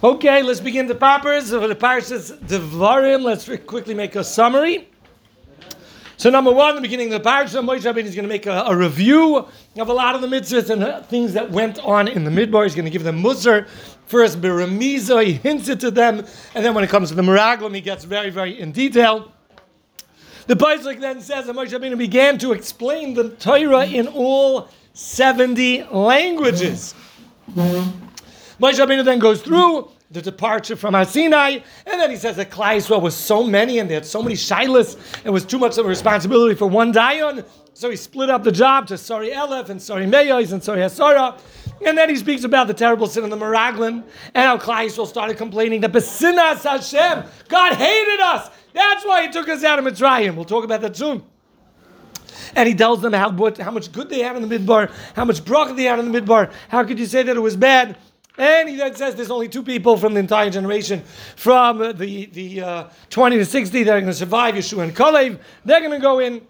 Okay, let's begin the poppers of the parashas Devarim. Let's quickly make a summary. So, number one, the beginning of the parasha, Moshe Rabbeinu is going to make a, a, review of a lot of the mitzvahs and uh, things that went on in the midbar. He's going to give them musar. First, Biramiza, he hints it to them, and then when it comes to the Meraglim, he gets very, very in detail. The Paislik then says that Moshe Rabbeinu began to explain the Torah in all 70 languages. Moshe Rabbeinu then goes through the departure from Sinai, and then he says that Klal Yisrael was so many and they had so many shilas, it was too much of a responsibility for one dayan, so he split up the job to Sari Elef and Sari Meyos and Sari Hasara. And then he speaks about the terrible sin of the Meraglim and how Klal Yisrael started complaining that Besinas Hashem, God hated us. That's why he took us out of Mitzrayim. We'll talk about that soon. And he tells them how, how much good they had in the midbar, how much bracha they had in the midbar. How could you say that it was bad? And he then says there's only two people from the entire generation, from the, the uh, 20 to 60, that are going to survive, Yeshua and Kalev. They're going to go in.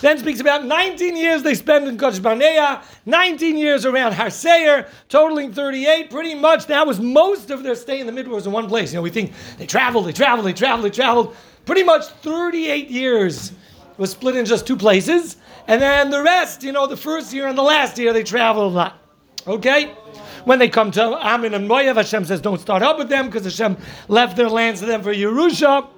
Then speaks about 19 years they spend in Kodesh Barnea, 19 years around Harseir, totaling 38. Pretty much that was most of their stay in the Midwest in one place. You know, we think they traveled, they traveled, they traveled, they traveled. Pretty much 38 years was split in just two places. And then the rest, you know, the first year and the last year, they traveled a lot. Okay? When they come to Ammon and Moav, Hashem says, don't start up with them because Hashem left their lands to them for Yerusha.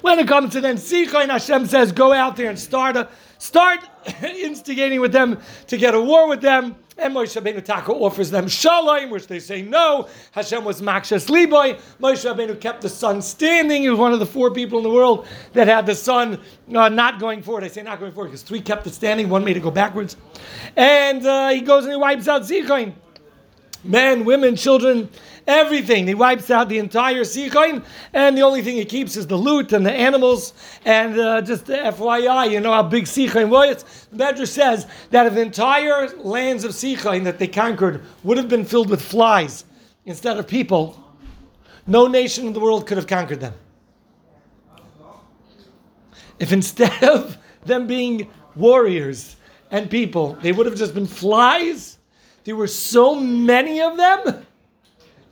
When it comes to then Sichon, Hashem says, go out there and start a, start instigating with them to get a war with them. And Moshe Rabbeinu Taka offers them shalom, which they say no. Hashem was makshas liboy. Moshe Rabbeinu kept the sun standing. He was one of the four people in the world that had the sun uh, not going forward. I say not going forward because three kept it standing, one made it go backwards. And uh, he goes and he wipes out Sichon men, women, children, everything. He wipes out the entire Sichain, and the only thing he keeps is the loot and the animals. And uh, just FYI, you know how big Sichain was? The Medrash says that if the entire lands of Sichain that they conquered would have been filled with flies instead of people, no nation in the world could have conquered them. If instead of them being warriors and people, they would have just been flies, there were so many of them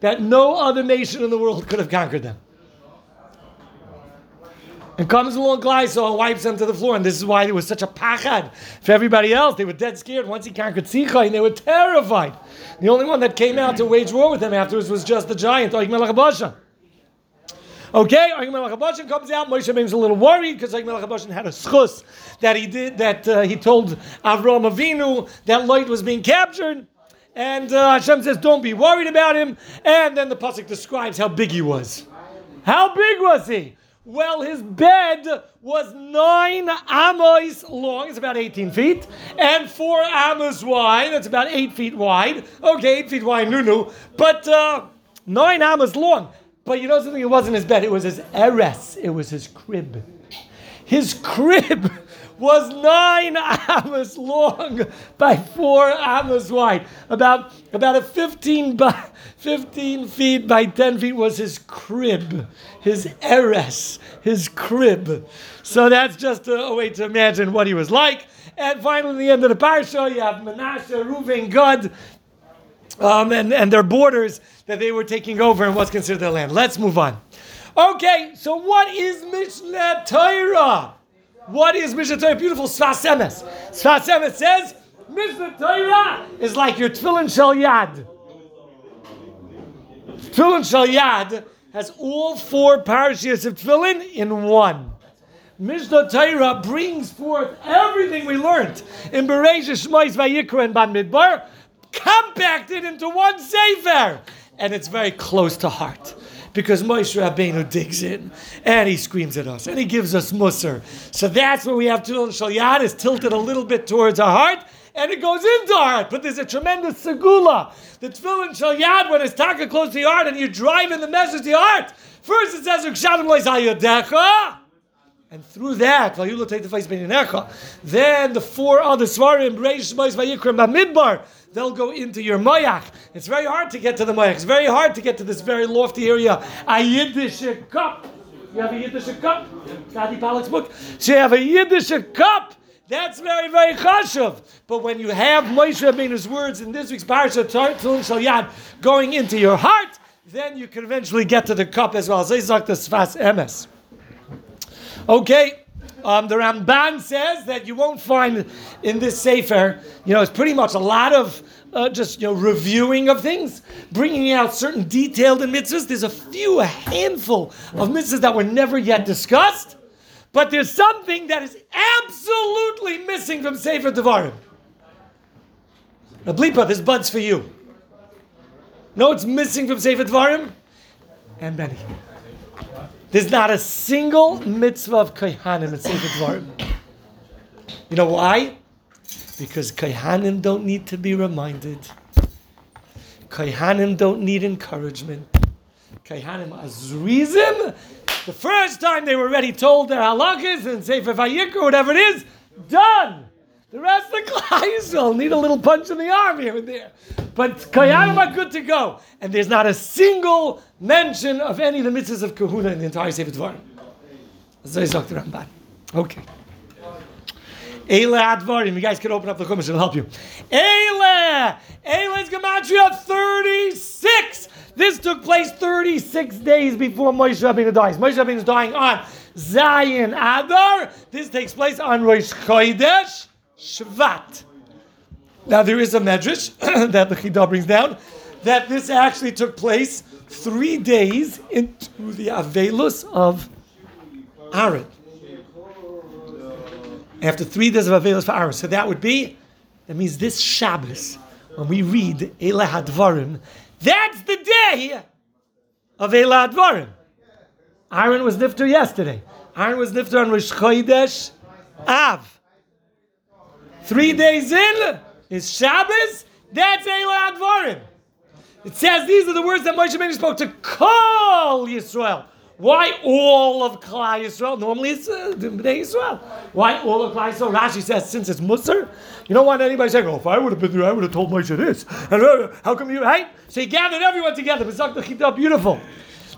that no other nation in the world could have conquered them. And comes along Glyso and wipes them to the floor. And this is why it was such a pachad for everybody else. They were dead scared once he conquered Sichai, and they were terrified. The only one that came out to wage war with them afterwards was just the giant, Og Melech Okay, Og Melech comes out. Moshe Rabbeinu's a little worried because Og Melech had a schus that he did, that uh, he told Avram Avinu that Lot was being captured. And uh, Hashem says, don't be worried about him. And then the Pasuk describes how big he was. How big was he? Well, his bed was nine amos long, it's about 18 feet, and four amos wide, that's about eight feet wide. Okay, eight feet wide, no, no, but uh, nine amos long. But you know something? It wasn't his bed, it was his eres, it was his crib. His crib was nine amas long by four amas wide. About, about a 15, by, 15 feet by 10 feet was his crib, his eres, his crib. So that's just a, a way to imagine what he was like. And finally, at the end of the parsha, you have Manasseh, Reuven, Gad, um, and, and their borders that they were taking over and what's considered their land. Let's move on. Okay, so what is Mishnah Torah? What is Mishnah Torah? Beautiful Sfas Emes. Sfas Emes says, Mishnah Torah is like your Tefillin Shel Yad. Tefillin Shel Yad has all four parashas of Tefillin in one. Mishnah Torah brings forth everything we learned in Bereshit, Shmois, Vayikra, and Bamidbar, compacted into one Sefer. And it's very close to heart because Moshe Rabbeinu digs in and he screams at us and he gives us musr. So that's where we have Tefillin Shel Yad is tilted a little bit towards our heart and it goes into our heart. But there's a tremendous segula. The Tefillin Shel Yad when it's taka close to your heart and you're driving the message to your heart. First it says and through that, then the four other svarim, Reish, Shmois, Vayikra, Bamidbar, they'll go into your moyach. It's very hard to get to the moyach. It's very hard to get to this very lofty area. A Yiddish cup. You have a Yiddish cup? Gadi Palak's book. So you have a Yiddish cup That's very, very chashuv. But when you have Moshe Rabbeinu's words in this week's parasha, Tefillin Shel Yad, going into your heart, then you can eventually get to the cup as well. Zayzak the Sfas Emes. Okay. Um, the Ramban says that you won't find in this sefer, you know, it's pretty much a lot of uh, just you know reviewing of things, bringing out certain detailed in mitzvahs. There's a few, a handful of mitzvahs that were never yet discussed, but there's something that is absolutely missing from Sefer Devarim. Now, Blipa, this bud's for you. No, it's missing from Sefer Devarim? And Benny. There's not a single mitzvah of Kohanim in Sefer Devarim. You know why? Because Kohanim don't need to be reminded. Kohanim don't need encouragement. Kohanim azrizim. The first time they were already told their halachas and Sefer Vayikra, whatever it is, done. The rest of the Klai need a little punch in the arm here and there. But Kohanim mm. are good to go. And there's not a single mention of any of the mitzvahs of kahuna in the entire Sefer Dvarim. Zayzok the Ramban. Okay. Eile Advarim. You guys can open up the Chumash, it'll help you. Eile! Eile is Gematria 36! This took place 36 days before Moshe Rabbeinu dies. Moshe Rabbeinu is dying on Zayin Adar. This takes place on Rosh Chodesh Shvat. Now there is a medrash that the Chidah brings down that this actually took place three days into the Avelus of Aaron. After three days of Avelus for Aaron. So that would be, that means this Shabbos, when we read Elah Hadvarim, that's the day of Elah Hadvarim. Aaron was nifter yesterday. Aaron was nifter on Rosh Chodesh Av. Three days in is Shabbos. That's Elah Advarim. It says these are the words that Moshe Rabbeinu spoke to call Yisrael. Why all of Klal Yisrael? Normally it's uh, Bnei Yisrael. Why all of Klal Yisrael? Rashi says since it's Musar, you don't want anybody saying, "Oh, if I would have been there, I would have told Moshe this." And uh, how come you? Right? So he gathered everyone together. Beautiful.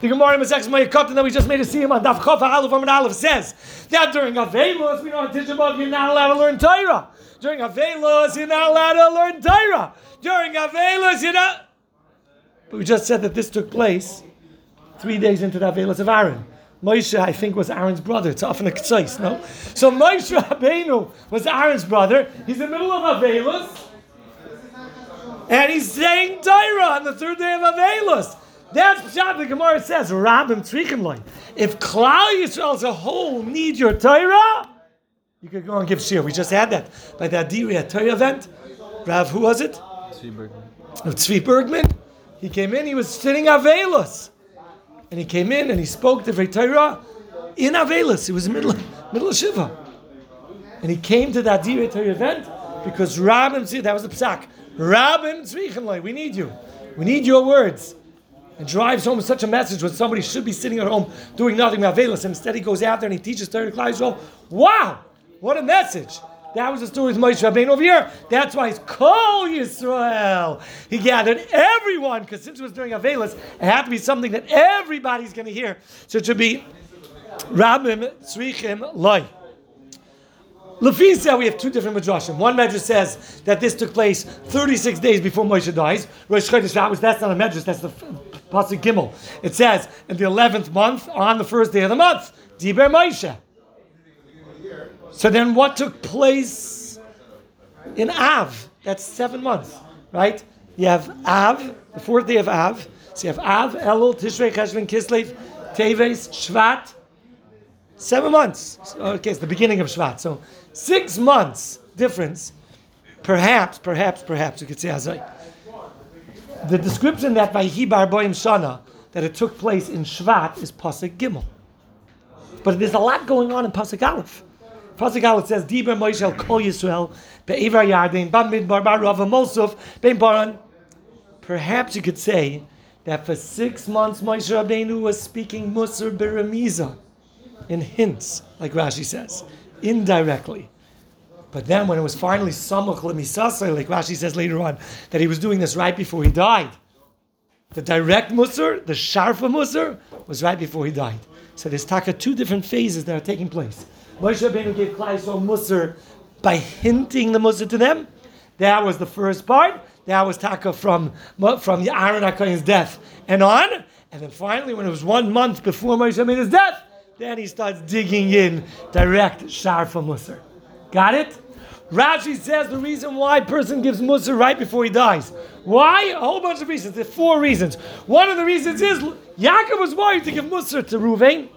The Gemara in Masech Mayakot that we just made a see him on Daf Chof Aleph Amid Aleph says that during Avelos we know in Tisha you're not allowed to learn Torah. During Avelos you're not allowed to learn Torah. During Avelos you're not. But we just said that this took place three days into the Avelos of Aaron. Moshe, I think, was Aaron's brother. It's often a ktsois, no? So Moshe Rabbeinu was Aaron's brother. He's in the middle of Avelos. And he's saying Torah on the third day of Avelos. That's Pshat. The Gemara says, Rabim Tzrichim If Klal Yisrael as a whole need your Torah, you could go and give shir. We just had that by the Adiri Torah event. Rav, who was it? Tzvi Bergman. Tzvi Bergman. He came in, he was sitting Avelos. And he came in and he spoke the Torah in Avelos. He was in the middle, middle of Shiva. And he came to that Adiri Torah event because Rabim Tzvi, that was the Psak. Rabim Tzrichim we need you. We need your words and drives home such a message when somebody should be sitting at home doing nothing but and instead he goes out there and he teaches Torah to Yisrael. Wow, what a message! That was the story with Moshe Rabbeinu over here. That's why it's Kol Yisrael. He gathered everyone because since it was during Avelis, it had to be something that everybody's going to hear. So it should be Rabim Tzrichim Loi. Lafisa, we have two different midrashim. One medrash says that this took place 36 days before Moshe dies. Rosh Chodesh that's not a medrash, that's the pasuk Gimel. It says in the 11th month, on the first day of the month, Diber Moshe. So then what took place in Av? That's seven months, right? You have Av, the fourth day of Av. So you have Av, Elul, Tishrei, Cheshvan, Kislev, Teves, Shvat. Seven months. Okay, it's the beginning of Shvat. So Six months difference. Perhaps, perhaps, perhaps you could say Azai. The description that by Hibar Boim Shana that it took place in Shvat is Pasuk Gimel. But there's a lot going on in Pasuk Aleph. Pasuk Aleph says, Diber Moishel Kol Yisrael, Yarden, Midbar Barav Mosuf, Ben Baran. Perhaps you could say that for six months Moshe Rabbeinu was speaking Musar Beremiza in hints, like Rashi says indirectly. But then when it was finally Samach Lemisasai, like Rashi says later on, that he was doing this right before he died. The direct Musar, the Sharfa Musar, was right before he died. So there's taka two different phases that are taking place. Moshe Rabbeinu gave Klal Yisrael Musar by hinting the Musa to them. That was the first part. That was Taka from, from the Aaron HaKohen's death and on. And then finally, when it was one month before Moshe Rabbeinu's death, then he starts digging in direct Sharfa Musar. Got it? Rashi says the reason why a person gives Musar right before he dies. Why? A whole bunch of reasons. There are four reasons. One of the reasons is Yaakov was worried to give Musar to Ruvain.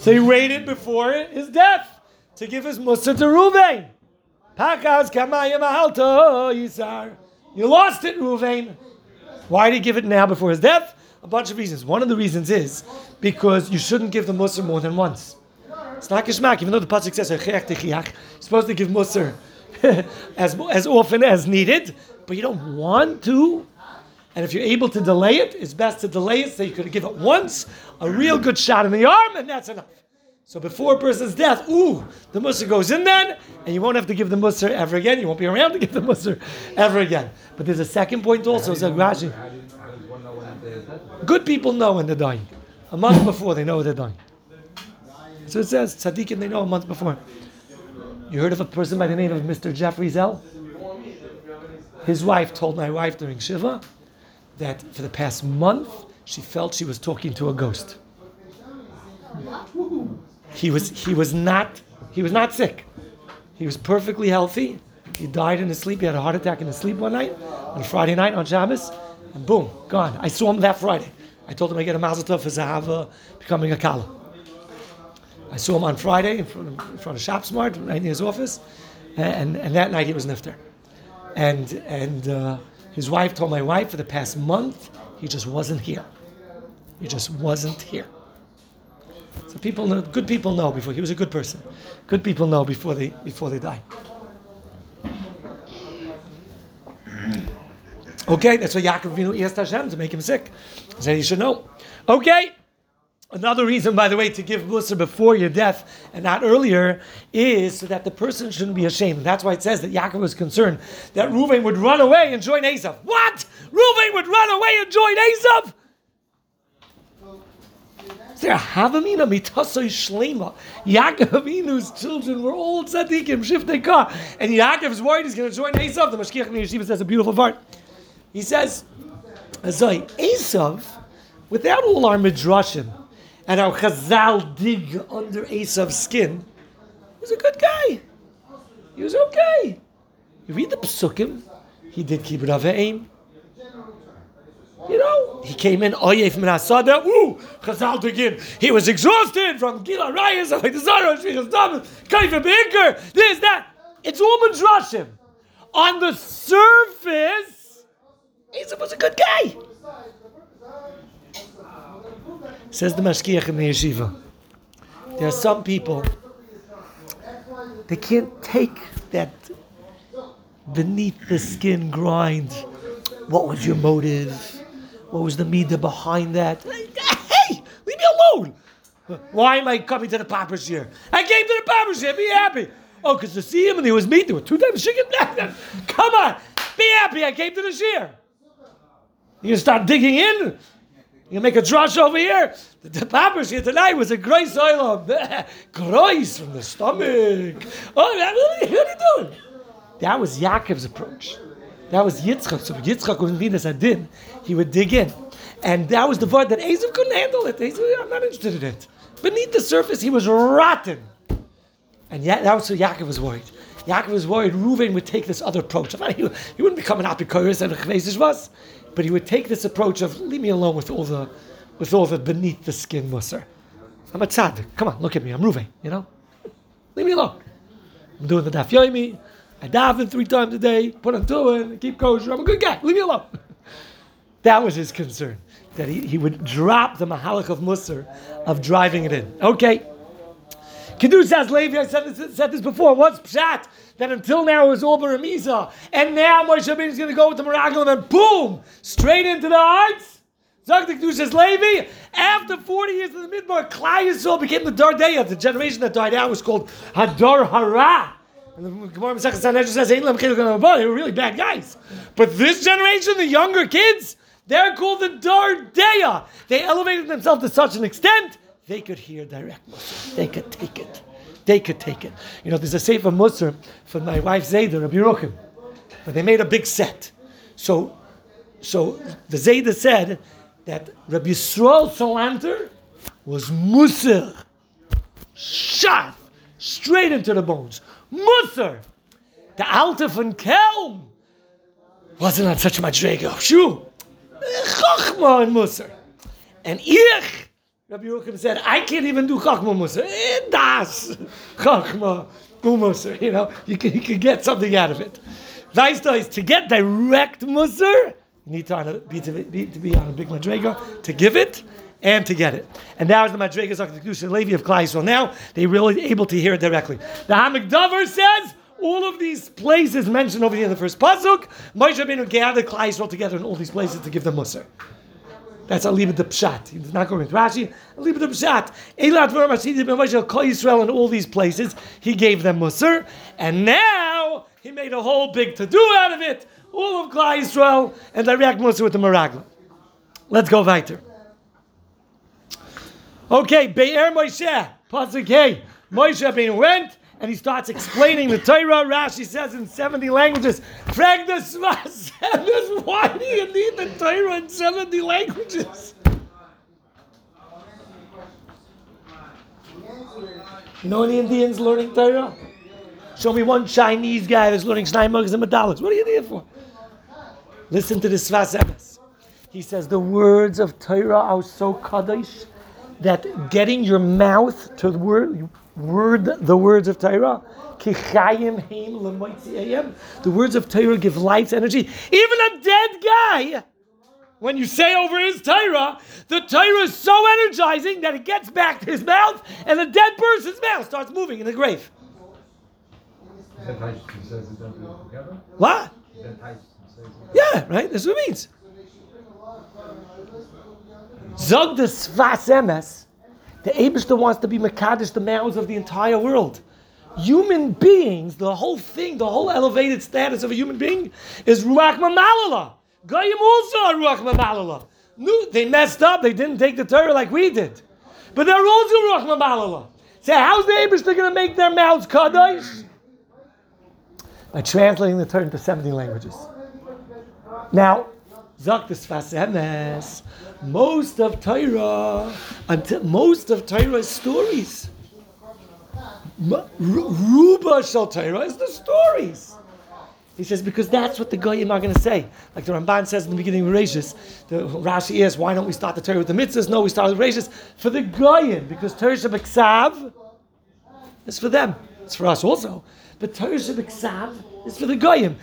So he waited before his death to give his Musar to Ruvain. You lost it, Ruvain. Why did he give it now before his death? A bunch of reasons. One of the reasons is because you shouldn't give the Musar more than once. It's not kishmak, even though the pasuk says you're supposed to give Musar as, as often as needed, but you don't want to. And if you're able to delay it, it's best to delay it so you could give it once, a real good shot in the arm, and that's enough. So before a person's death, ooh, the Musar goes in then, and you won't have to give the Musar ever again. You won't be around to give the Musar ever again. But there's a second point also, Rashi. Good people know when they're dying. A month before they know they're dying. So it says, tzaddikim, they know a month before. You heard of a person by the name of Mr. Jeffrey Zell? His wife told my wife during Shiva that for the past month she felt she was talking to a ghost. He was he was not he was not sick. He was perfectly healthy. He died in his sleep. He had a heart attack in his sleep one night on Friday night on Shabbos, and boom, gone. I saw him that Friday. I told him I get a mazel tov for Zahava becoming a kala. I saw him on Friday in front of, in front of ShopSmart, right in his office, and, and that night he was nifter. And, and uh, his wife told my wife for the past month, he just wasn't here. He just wasn't here. So people know, good people know before, he was a good person. Good people know before they, before they die. Okay, that's why Yaakov Avinu asked Hashem to make him sick. He said he should know. Okay. Another reason, by the way, to give Musa before your death and not earlier is so that the person shouldn't be ashamed. That's why it says that Yaakov was concerned that Reuven would run away and join Esav. What? Reuven would run away and join Esav? There a Havamina mitasoi shlema? Yaakov children were all tzaddikim, shiftei kah. And Yaakov is worried he's going to join Esav. The Mashkiach Yeshiva says a beautiful part. He says, Azai, Esav, without all our midrashim, and our Chazal dig under Esav's skin, he was a good guy. He was okay. You read the Psukim, he did keep aim. You know, he came in Oyef Minasada, ooh, Chazal dig in. He was exhausted from Gila Rayas, like the Zara, Kaifa Beker, this, that. It's all Midrashim. On the surface, Esav was a good guy. Says the Mashkiach in the yeshiva. There are some people, they can't take that beneath the skin grind. What was your motive? What was the media behind that? Hey, leave me alone. Why am I coming to the poppers here? I came to the poppers here. Be happy. Oh, because to see him and he was meat. There were two times chicken. Come on. Be happy. I came to the shear. You start digging in? You make a drush over here. The, the poppers here tonight was a great soil of grois from the stomach. Oh, what are you doing? That was Yaakov's approach. That was Yitzchak. So Yitzchak was in a din. He would dig in. And that was the word that Esav couldn't handle it. I'm not interested in it. Beneath the surface, he was rotten. And yet, that was so Yaakov was worried. Yaakov was worried Reuven would take this other approach. He, he wouldn't become an apikoris and a was. But he would take this approach of leave me alone with all the with all the beneath the skin musser. I'm a tzaddik. Come on, look at me. I'm Ruve, you know? Leave me alone. I'm doing the daf yomi. I daven three times a day, put on tuin, keep kosher. I'm a good guy. Leave me alone. that was his concern. That he, he would drop the mahalach of Musar of driving it in. Okay. Kiddush says Levi, I said this, said this before. What's pshat? That until now it was all Baramiza. And now Moshe Rabbeinu is going to go with the miracle and then boom, straight into the hearts. Zak the Kiddush Levi, after 40 years of the Midbar, Klal Yisrael became the Dardeya. The generation that died out was called Hadar Hara. And the Gemara Masechet Sanhedrin says, they were really bad guys. But this generation, the younger kids, they're called the Dardeya. They elevated themselves to such an extent they could hear direct Muslim. They could take it. they could take it. You know, there's a Sefer Musar for my wife Zayda, Rabbi Yeruchim, but they made a big set. So, so the Zayda said that Rabbi Yisrael Salanter was Musar, shot straight into the bones. Musar, the Alta von Kelm, wasn't on such a madrega. Shoo, Chachma and Musar. And Ich, Rabbi Yeruchim said, I can't even do Chachma Musar. Eh, das, Chachma Musar. You know, you can, you can get something out of it. Weist is to get direct Musar, you need to, be, to, be, to be on a big madrega to give it and to get it. And now as the Madrigas of the Levi of Klai so now they're really able to hear it directly. The Ha'amek Davar says all of these places mentioned over here in the first pasuk, Moshe Rabbeinu gathered Klal Yisrael together in all these places to give them Musar. That's a leave the pshat. He's not going to Rashi. A leave the pshat. Eilat v'Mashidi b'Moshe Kol Yisrael in all these places. He gave them Musar, and now he made a whole big to do out of it. All of Klal Yisrael and direct Musar with the Meragla. Let's go weiter. Okay, Be'er Moshe, Pasuk Hey. Moshe Rabbeinu went and he starts explaining the Torah. Rashi says in 70 languages, Frag the Sfas Emes, why do you need the Torah in 70 languages? You know any Indians learning Torah? Show me one Chinese guy that's learning Schneimugs and Medallics. What are you there for? Listen to the Sfas Emes. He says the words of Torah are so kaddish that getting your mouth to the word, word the words of Torah, the words of Torah give life, energy. Even a dead guy, when you say over his Torah, the Torah is so energizing that it gets back to his mouth, and the dead person's mouth starts moving in the grave. What? Yeah, right? That's what it means. Zog the Sfas Emes, the Abishter wants to be Makadish, the mouths of the entire world. Human beings, the whole thing, the whole elevated status of a human being is Ruach Mamalala. Goyim also are Ruach Mamalala. No, they messed up, they didn't take the Torah like we did. But they're also Ruach Mamalala. So how's the Abishter going to make their mouths Kaddish? By translating the Torah into 70 languages. Now, Sfas Emes, most of Torah, until most of Torah is stories. Ruba Shal Torah is the stories. He says because that's what the goyim are going to say. Like the Ramban says in the beginning of Rashis, the Rashi asks, why don't we start the Torah with the mitzvahs? No, we start with Rashis for the goyim because Torah Shabbat is for them. It's for us also, but Torah Shabbat is for the goyim.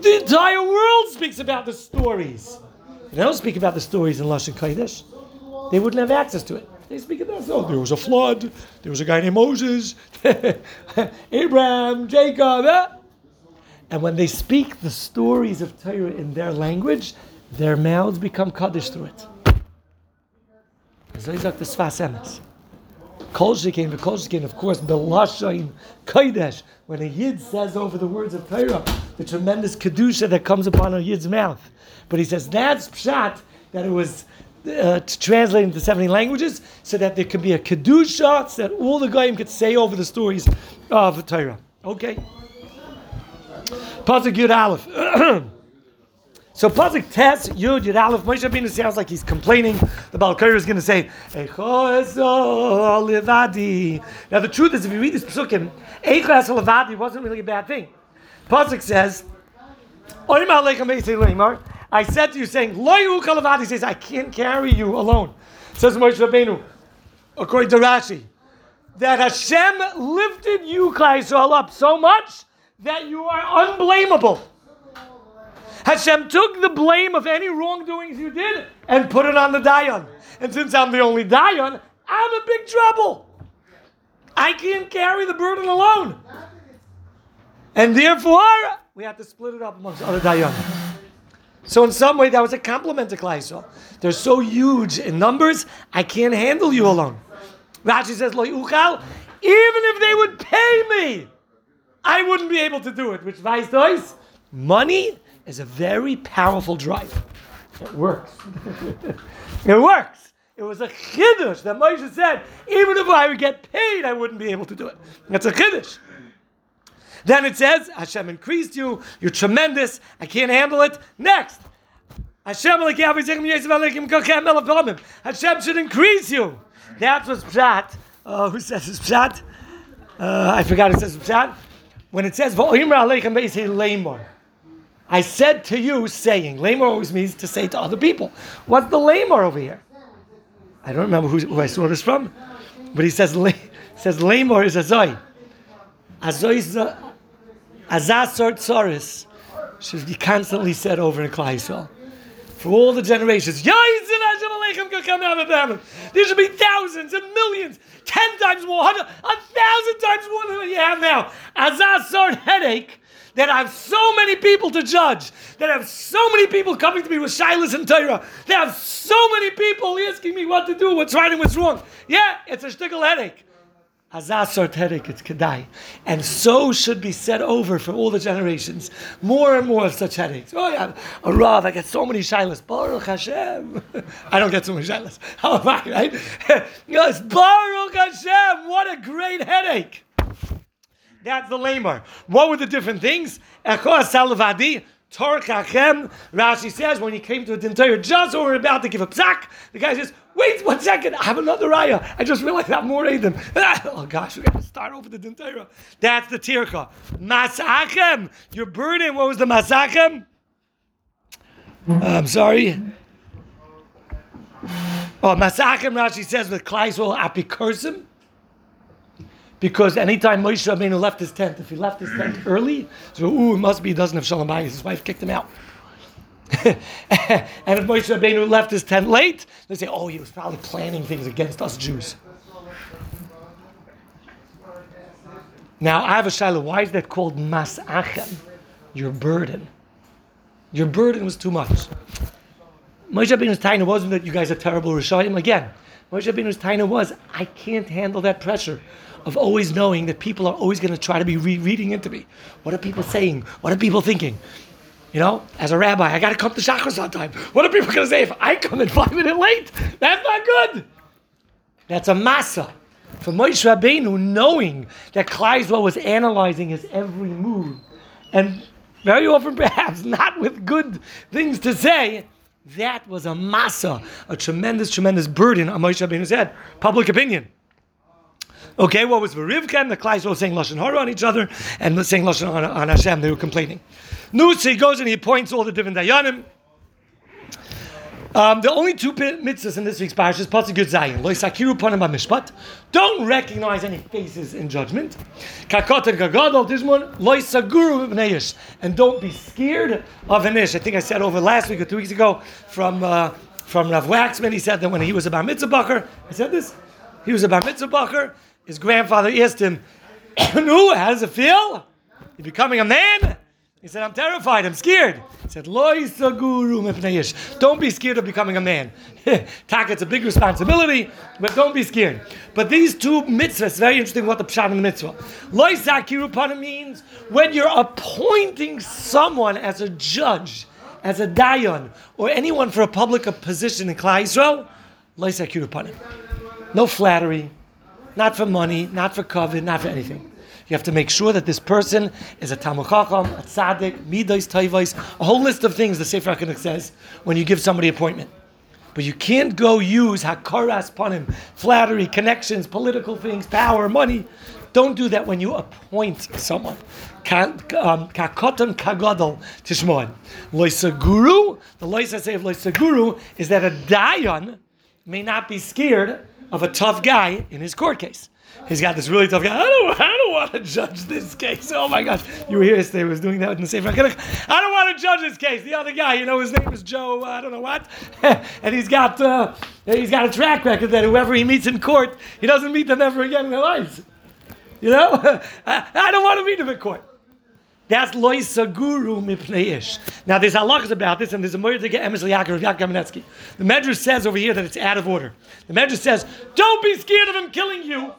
The entire world speaks about the stories. They don't speak about the stories in Lashon Kodesh. They wouldn't have access to it. They speak about, oh, there was a flood, there was a guy named Moses, Abraham, Jacob. Eh? And when they speak the stories of Torah in their language, their mouths become Kaddish through it. Zayzak the Sfas Emes. Kol Shekin, Kol Shekin, of course, Belashain Kodesh, when a Yid says over the words of Torah, the tremendous Kedusha that comes upon a Yid's mouth. But he says that's Pshat, that it was uh, translated into 70 languages, so that there could be a Kedusha, so that all the Goyim could say over the stories of the Torah. Okay? Pasuk Yud Aleph. So Pasuk Tes Yud Yud Aleph Moshe Rabbeinu sounds like he's complaining. The Balkar is going to say. Now the truth is, if you read this psukim, Eichas Levadi wasn't really a bad thing. Pasuk says, I said to you, saying, Levadi says, I can't carry you alone. Says Moshe Rabbeinu, according to Rashi, that Hashem lifted you, Klai up so much that you are unblameable. Hashem took the blame of any wrongdoings you did and put it on the Dayan. And since I'm the only Dayan, I'm in big trouble. I can't carry the burden alone. And therefore, we have to split it up amongst other Dayan. So in some way, that was a compliment to Klaisel. They're so huge in numbers, I can't handle you alone. Rashi says, Lo Uchal, even if they would pay me, I wouldn't be able to do it. Which vice does? Money is a very powerful drive. It works. it works. It was a chiddush that Moshe said, even if I would get paid, I wouldn't be able to do it. That's a chiddush. Then it says, Hashem increased you, you're tremendous, I can't handle it. Next, Hashem should increase you. That's what's pshat. Uh, who says it's pshat? Uh, I forgot it says pshat. When it says, I said to you, saying. Lamor always means to say to other people. What's the lamor over here? I don't remember who, who I saw this from, but he says says lamor is azoi. Azoi is azasor tsoris should be constantly said over in Klai. For all the generations, there should be thousands and millions, ten times more, hundred, a thousand times more than what you have now. Azasor headache that I have so many people to judge, that I have so many people coming to me with shilas and Torah, that I have so many people asking me what to do, what's right and what's wrong. Yeah, it's a shtickle headache. Azasort headache, it's kedai. And so should be said over for all the generations. More and more of such headaches. Oh yeah, a Rav, I get so many shilas. Baruch Hashem. I don't get so many shilas. How am I, right? yes, Baruch Hashem. What a great headache. That's the lamar. What were the different things? Salavadi. Torkachem, Rashi says, when he came to a Dintayr, just when we are about to give a psak, the guy says, Wait one second, I have another raya. I just realized I have more Adam. oh gosh, we got to start over the Dintayra. That's the Tirka. Masachem, your burden, what was the Masachem? I'm sorry. Oh, Masachem, Rashi says, with Kleiswell Apikursim because anytime Moshe Rabbeinu left his tent, if he left his tent early, so ooh, it must be he doesn't have Shalom Bayis. His wife kicked him out. and if Moshe Rabbeinu left his tent late, they say, oh, he was probably planning things against us Jews. Now, I have a shiloh. Why is that called mas'achem? Your burden. Your burden was too much. Moshe Rabbeinu's taina wasn't that you guys are terrible Rishayim. Again, Moshe Rabbeinu's taina was, I can't handle that pressure of always knowing that people are always going to try to be re- reading into me. What are people saying? What are people thinking? You know, as a rabbi, I got to come to Shachar on time. What are people going to say if I come in five minutes late? That's not good. That's a massa. For Moshe Rabbeinu, knowing that Kleiswell was analyzing his every move, and very often perhaps not with good things to say, that was a massa, a tremendous, tremendous burden on Moshe Rabbeinu's head. Public opinion. Okay, what was Rivka and the Klais were saying Lashon Hara on each other and saying Lashon on, on Hashem. They were complaining. Nutzi goes and he points all the different Dayanim. Um, the only two mitzvahs in this week's parish is Pasuk Yud Zayin. Lo yisakiru panim mishpat. Don't recognize any faces in judgment. Kakot and. This one lo yisaguru v'neish. And don't be scared of an ish. I think I said over last week or two weeks ago from uh, from Rav Waxman. He said that when he was a bar mitzvah bacher, I said this. He was a bar mitzvah bacher. His grandfather asked him, "No, how does it feel? You're becoming a man?" He said, "I'm terrified. I'm scared." He said, "Loisaguru mepneish. Don't be scared of becoming a man. It's a big responsibility, but don't be scared. But these two mitzvahs, very interesting what the pshat in the mitzvah. Loy sakirupana means when you're appointing someone as a judge, as a dayan, or anyone for a public position in Klal Yisrael, Loisakirupana. No flattery, not for money, not for covet, not for anything. You have to make sure that this person is a Talmud Chacham, a Tzaddik, Midas, Tayvais, a whole list of things the Sefer HaKadosh says when you give somebody appointment. But you can't go use hakaras panim, flattery, connections, political things, power, money. Don't do that when you appoint someone. Um, kakotan kagadol tishmoin. Loisaguru, the loisa say of loisaguru is that a dayan may not be scared of a tough guy in his court case. He's got this really tough guy. I don't, I want to judge this case. Oh my gosh. You were here yesterday, was doing that in the Sefer I don't want to judge this case. The other guy, you know, his name is Joe, I don't know what. and he's got, uh, he's got a track record that whoever he meets in court, he doesn't meet them ever again in their lives. You know? I, I don't want to meet him in court. That's loy saguru mipneish. Now there's halachas about this, and there's a get emes liyakar of. The Medrash says over here that it's out of order. The Medrash says, "Don't be scared of him killing you.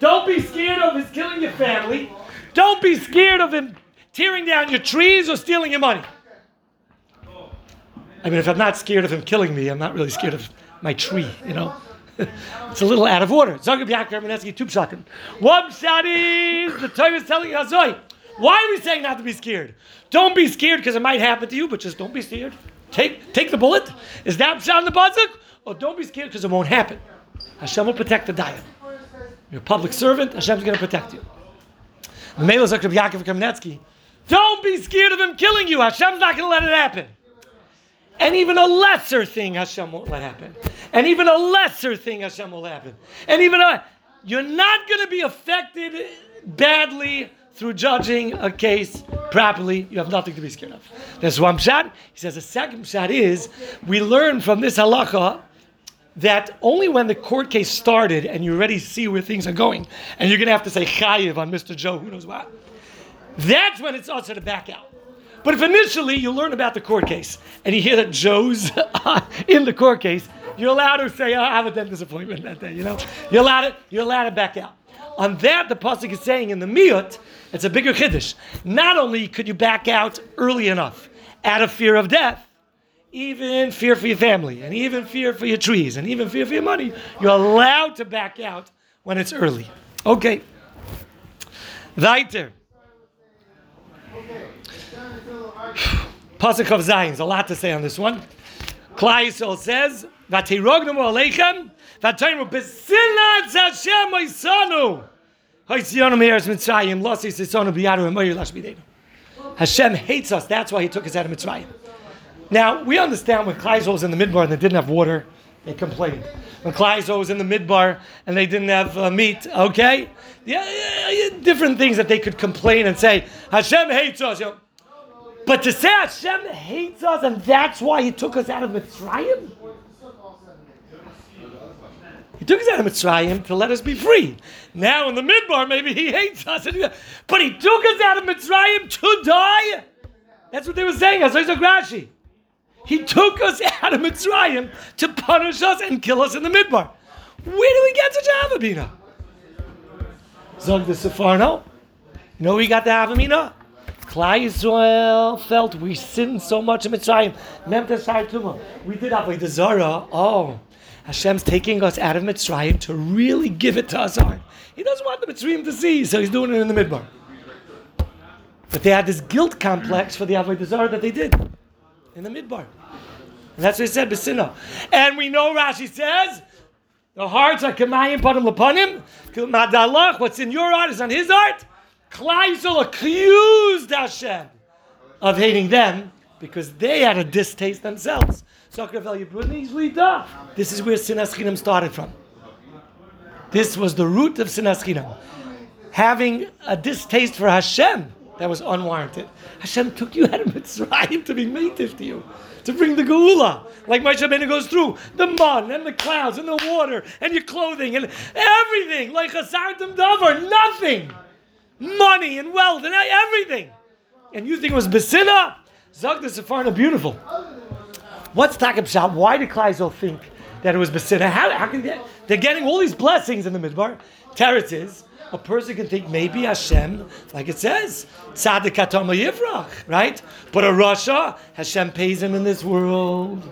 Don't be scared of his killing your family. Don't be scared of him tearing down your trees or stealing your money." I mean, if I'm not scared of him killing me, I'm not really scared of my tree, you know. it's a little out of order. Zogab Yaakov Kamenetsky, two pshatim. One pshat is the Torah is telling us, why are we saying not to be scared? Don't be scared because it might happen to you, but just don't be scared. Take take the bullet. Is that pshat in the pasuk? Or don't be scared because it won't happen. Hashem will protect the diet. You're a public servant. Hashem's going to protect you. The Yaakov Kamenetsky. Don't be scared of him killing you. Hashem's not going to let it happen. And even a lesser thing Hashem won't let happen. And even a lesser thing Hashem will happen. And even a, you're not going to be affected badly through judging a case properly. You have nothing to be scared of. That's one shot. He says the second shot is we learn from this halacha that only when the court case started and you already see where things are going, and you're going to have to say chayiv on Mr. Joe, who knows what, that's when it's also to back out. But if initially you learn about the court case and you hear that Joe's uh, in the court case, you're allowed to say, oh, I have a dentist appointment that day, you know? You're allowed to, you're allowed to back out. On that, the Pasuk is saying in the Miyut, it's a bigger Kiddush. Not only could you back out early enough out of fear of death, even fear for your family, and even fear for your trees, and even fear for your money, you're allowed to back out when it's early. Okay. Weiter. Pasuk of Zion. There's a lot to say on this one. Klai Yisrael says, "Vatirognu aleichem, v'atayim b'sinat Hashem oisanu." Hashem hates us. That's why He took us out of Mitzrayim. Now we understand when Klai was in the midbar and they didn't have water, they complained. When Klai was in the midbar and they didn't have uh, meat, okay, yeah, yeah, yeah, different things that they could complain and say Hashem hates us. You know. But to say Hashem hates us and that's why He took us out of Mitzrayim? He took us out of Mitzrayim to let us be free. Now in the midbar, maybe He hates us. But He took us out of Mitzrayim to die? That's what they were saying. That's Rashi. He took us out of Mitzrayim to punish us and kill us in the midbar. Where do we get such a Havamina? Zog the Seforno. You know we got the Havamina? Klal Yisrael felt we sinned so much in Mitzrayim. We did Avodah Zarah. Oh, Hashem's taking us out of Mitzrayim to really give it to us. He doesn't want the Mitzrayim to see, so he's doing it in the midbar. But they had this guilt complex for the Avodah Zarah that they did in the midbar. And that's what he said, Besina. And we know Rashi says, the hearts are Kamayim Panim Lapanim, Madalach, what's in your heart is on his heart. Kleisel accused Hashem of hating them because they had a distaste themselves. This is where Sinas Chinam started from. This was the root of Sinas Chinam. Having a distaste for Hashem that was unwarranted. Hashem took you out of Mitzrayim to be native to you, to bring the Geula. Like Moshe Rabbeinu goes through the mud and the clouds and the water and your clothing and everything. Like Chasartim Davar, nothing money and wealth and everything. And you think it was Besina? Zog the Seforno beautiful. What's Takab? Why did Kleisel think that it was Besina? How, how can they, they're getting all these blessings in the Midbar. Teretz is, a person can think maybe Hashem, like it says, Atoma Yivrach, right? But a rasha, Hashem pays him in this world.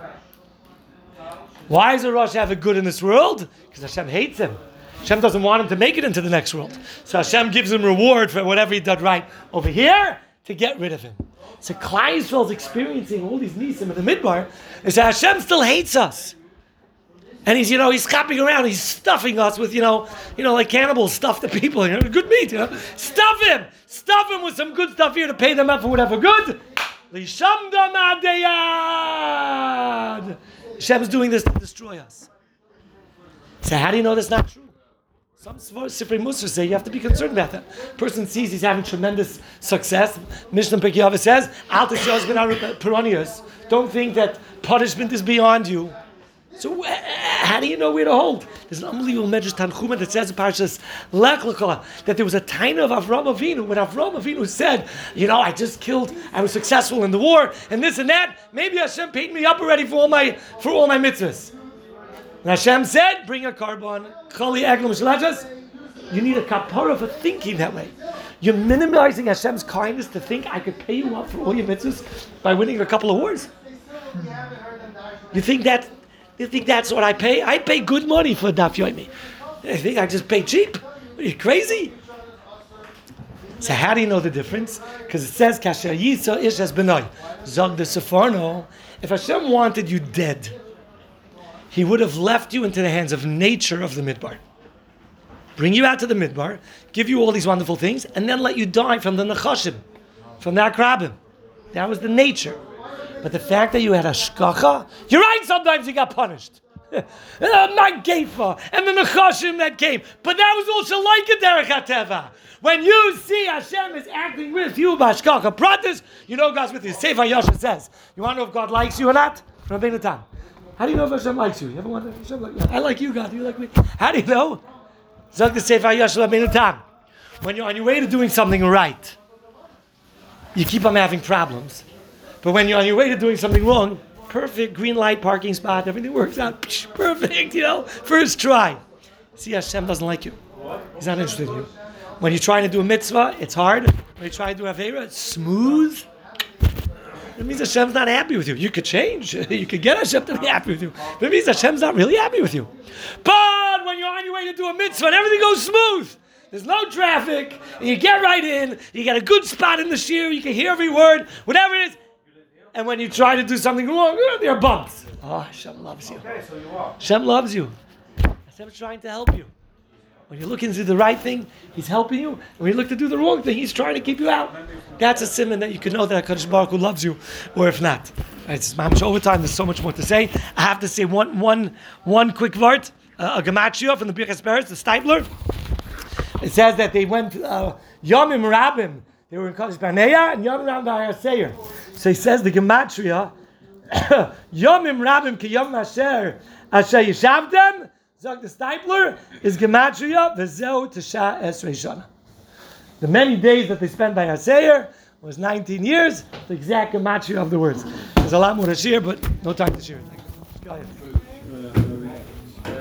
Why does a rasha have a good in this world? Because Hashem hates him. Hashem doesn't want him to make it into the next world. So Hashem gives him reward for whatever he did right over here to get rid of him. So Klai is experiencing all these nisim in the midbar, and so Hashem still hates us. And he's, you know, he's hopping around, he's stuffing us with, you know, you know, like cannibals stuff the people, you know, good meat, you know. Stuff him! Stuff him with some good stuff here to pay them up for whatever good. Hashem's doing this to destroy us. So how do you know that's not true? Some Sifrei Musa say you have to be concerned about that. Person sees he's having tremendous success. Mishnah Pekiyava says. Don't think that punishment is beyond you. So how do you know where to hold? There's an unbelievable Medrash Tanchuma that says in Parshas Lech Lecha that there was a tiny of Avram Avinu when Avram Avinu said, you know, I just killed, I was successful in the war, and this and that. Maybe Hashem paid me up already for all my for all my mitzvahs. And Hashem said, bring a korban. You need a kapara for thinking that way. You're minimizing Hashem's kindness to think I could pay you up for all your mitzvahs by winning a couple of wars. You think that You think that's what I pay? I pay good money for Daf Yomi. You think I just pay cheap? Are you crazy? So how do you know the difference? Because it says Kasher Yisa Ish as Benoy. Zog the Seforno. If Hashem wanted you dead, He would have left you into the hands of nature of the midbar. Bring you out to the midbar, give you all these wonderful things, and then let you die from the Nechashim, from the Akrabim. That was the nature. But the fact that you had a shkacha, you're right, sometimes you got punished. Uh, Magefa and the nechashim that came. But that was also like a derech hateva. When you see Hashem is acting with you, b'hashgacha pratis, you know God's with you. Sefer HaYashar says, you want to know if God likes you or not? Rabbeinu Tam. How do you know if Hashem likes you? You ever wonder? Hashem like, I like you, God. Do you like me? How do you know? Zog the Sefer HaYashar Rabbeinu Tam. When you're on your way to doing something right, you keep on having problems. But when you're on your way to doing something wrong, perfect green light parking spot, everything works out perfect, you know, first try. See, Hashem doesn't like you. He's not interested in you. When you're trying to do a mitzvah, it's hard. When you try to do a Avera, it's smooth. It means Hashem's not happy with you. You could change. You could get Hashem to be happy with you. But it means Hashem's not really happy with you. But when you're on your way to do a mitzvah and everything goes smooth, there's no traffic, and you get right in, you get a good spot in the shiur, you can hear every word, whatever it is, and when you try to do something wrong, there are bumps. Oh, Hashem loves you. Okay, so you are. Hashem loves you. Hashem's trying to help you. When you're looking to do the right thing, He's helping you. And when you look to do the wrong thing, He's trying to keep you out. That's a siman that you can know that HaKadosh Baruch Hu loves you, or if not. It's much overtime. There's so much more to say. I have to say one, one, one quick word. Uh, a gematria from the Birchas Peretz, the Steipler. It says that they went uh, Yomim Rabim. They were in Kadesh Barnea and Yomim Rabim Ba'ayaseir. So he says the gematria. Yomim Rabim ki Yom Asher Asher Yishavdem. Zog the Steipler is gematria tesha esrei shana. The many days that they spent by Haseir was 19 years. The exact gematria of the words. There's a lot more to share, but no time to share. Go ahead.